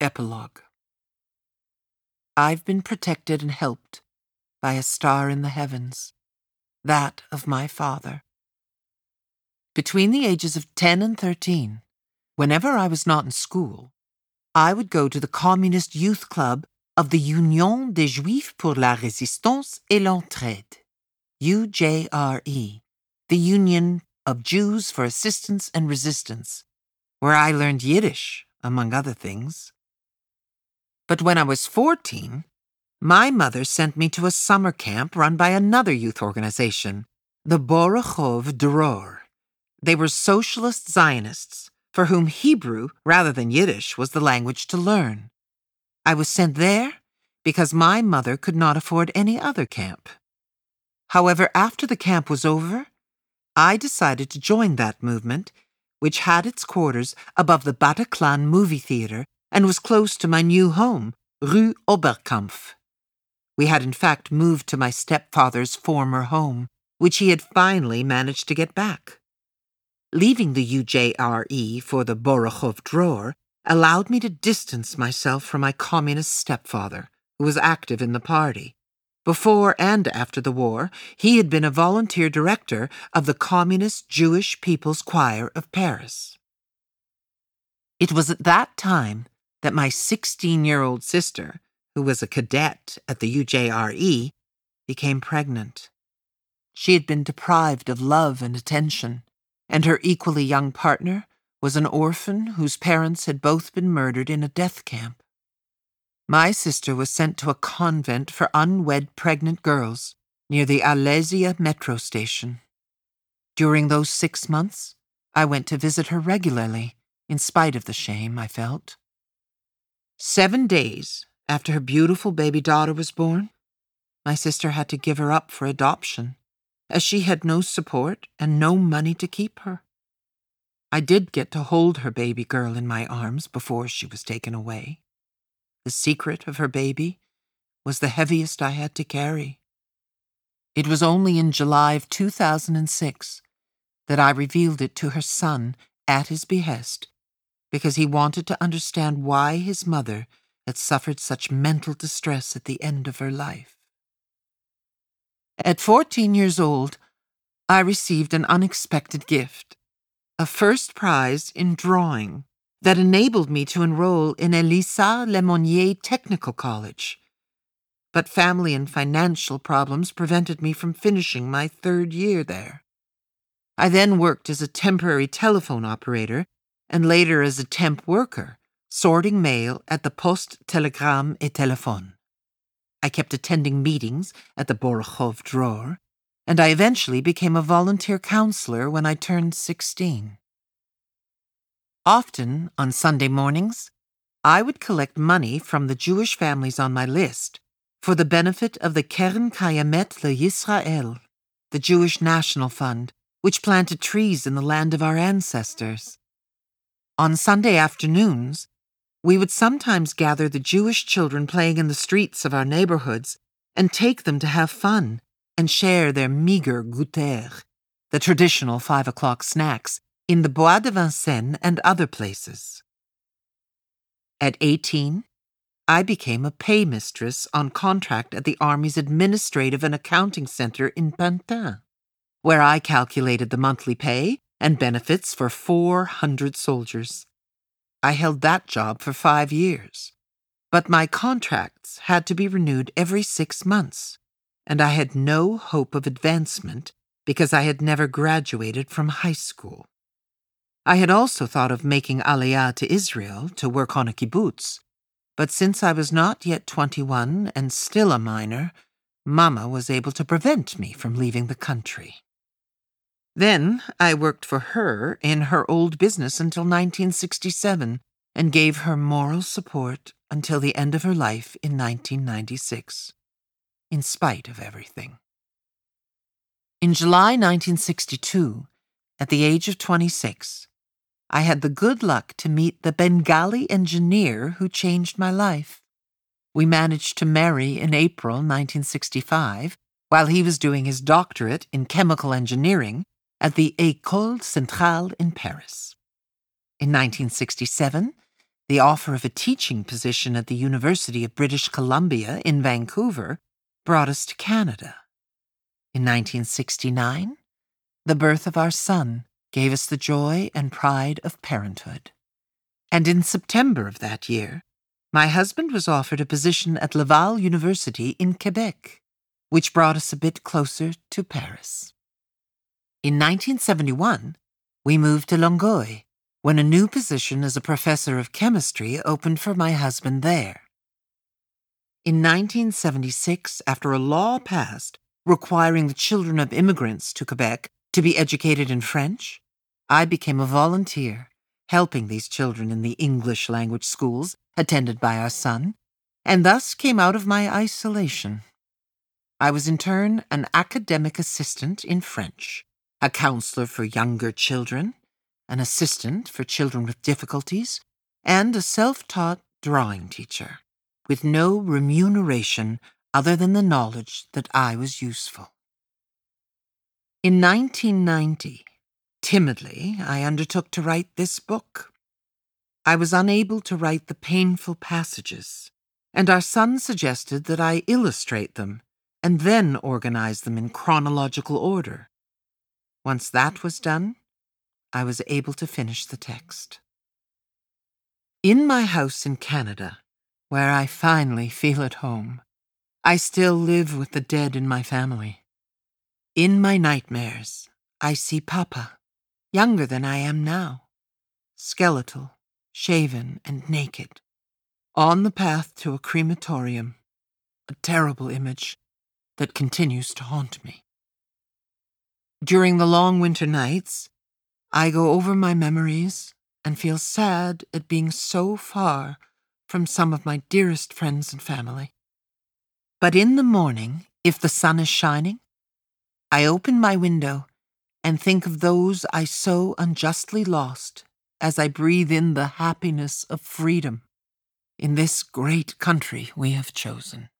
Epilogue I've been protected and helped by a star in the heavens, that of my father. Between the ages of 10 and 13, whenever I was not in school, I would go to the Communist Youth Club of the Union des Juifs pour la Résistance et l'Entraide, UJRE, the Union of Jews for Assistance and Resistance, where I learned Yiddish, among other things. But when I was 14, my mother sent me to a summer camp run by another youth organization, the Borochov Dror. They were socialist Zionists for whom Hebrew rather than Yiddish was the language to learn. I was sent there because my mother could not afford any other camp. However, after the camp was over, I decided to join that movement, which had its quarters above the Bataclan movie theater and was close to my new home, Rue Oberkampf. We had in fact moved to my stepfather's former home, which he had finally managed to get back. Leaving the UJRE for the Borochov Dror allowed me to distance myself from my communist stepfather, who was active in the party. Before and after the war, he had been a volunteer director of the Communist Jewish People's Choir of Paris. It was at that time that my 16 year old sister, who was a cadet at the UJRE, became pregnant. She had been deprived of love and attention, and her equally young partner was an orphan whose parents had both been murdered in a death camp. My sister was sent to a convent for unwed pregnant girls near the Alésia metro station. During those six months, I went to visit her regularly, in spite of the shame I felt. Seven days after her beautiful baby daughter was born, my sister had to give her up for adoption, as she had no support and no money to keep her. I did get to hold her baby girl in my arms before she was taken away. The secret of her baby was the heaviest I had to carry. It was only in July of 2006 that I revealed it to her son at his behest because he wanted to understand why his mother had suffered such mental distress at the end of her life. At 14 years old, I received an unexpected gift a first prize in drawing that enabled me to enroll in Elisa Lemonnier Technical College. But family and financial problems prevented me from finishing my third year there. I then worked as a temporary telephone operator and later as a temp worker, sorting mail at the Poste Telegram et Téléphone. I kept attending meetings at the Borochov Dror, and I eventually became a volunteer counselor when I turned 16. Often, on Sunday mornings, I would collect money from the Jewish families on my list for the benefit of the Keren Kayemet LeYisrael, the Jewish National Fund, which planted trees in the land of our ancestors. On Sunday afternoons, we would sometimes gather the Jewish children playing in the streets of our neighborhoods and take them to have fun and share their meager goûter, the traditional five o'clock snacks, in the Bois de Vincennes and other places. At 18, I became a paymistress on contract at the Army's Administrative and Accounting Center in Pantin, where I calculated the monthly pay and benefits for 400 soldiers. I held that job for five years, but my contracts had to be renewed every six months, and I had no hope of advancement because I had never graduated from high school. I had also thought of making Aliyah to Israel to work on a kibbutz, but since I was not yet 21 and still a minor, Mama was able to prevent me from leaving the country. Then I worked for her in her old business until 1967 and gave her moral support until the end of her life in 1996, in spite of everything. In July 1962, at the age of 26, I had the good luck to meet the Bengali engineer who changed my life. We managed to marry in April 1965 while he was doing his doctorate in chemical engineering at the École Centrale in Paris. In 1967, the offer of a teaching position at the University of British Columbia in Vancouver brought us to Canada. In 1969, the birth of our son gave us the joy and pride of parenthood. And in September of that year, my husband was offered a position at Laval University in Quebec, which brought us a bit closer to Paris. In 1971, we moved to Longueuil when a new position as a professor of chemistry opened for my husband there. In 1976, after a law passed requiring the children of immigrants to Quebec to be educated in French, I became a volunteer, helping these children in the English language schools attended by our son, and thus came out of my isolation. I was in turn an academic assistant in French, a counselor for younger children, an assistant for children with difficulties, and a self taught drawing teacher, with no remuneration other than the knowledge that I was useful. In 1990, timidly, I undertook to write this book. I was unable to write the painful passages, and our son suggested that I illustrate them and then organize them in chronological order. Once that was done, I was able to finish the text. In my house in Canada, where I finally feel at home, I still live with the dead in my family. In my nightmares, I see Papa, younger than I am now, skeletal, shaven, and naked, on the path to a crematorium, a terrible image that continues to haunt me. During the long winter nights, I go over my memories and feel sad at being so far from some of my dearest friends and family. But in the morning, if the sun is shining, I open my window and think of those I so unjustly lost as I breathe in the happiness of freedom in this great country we have chosen.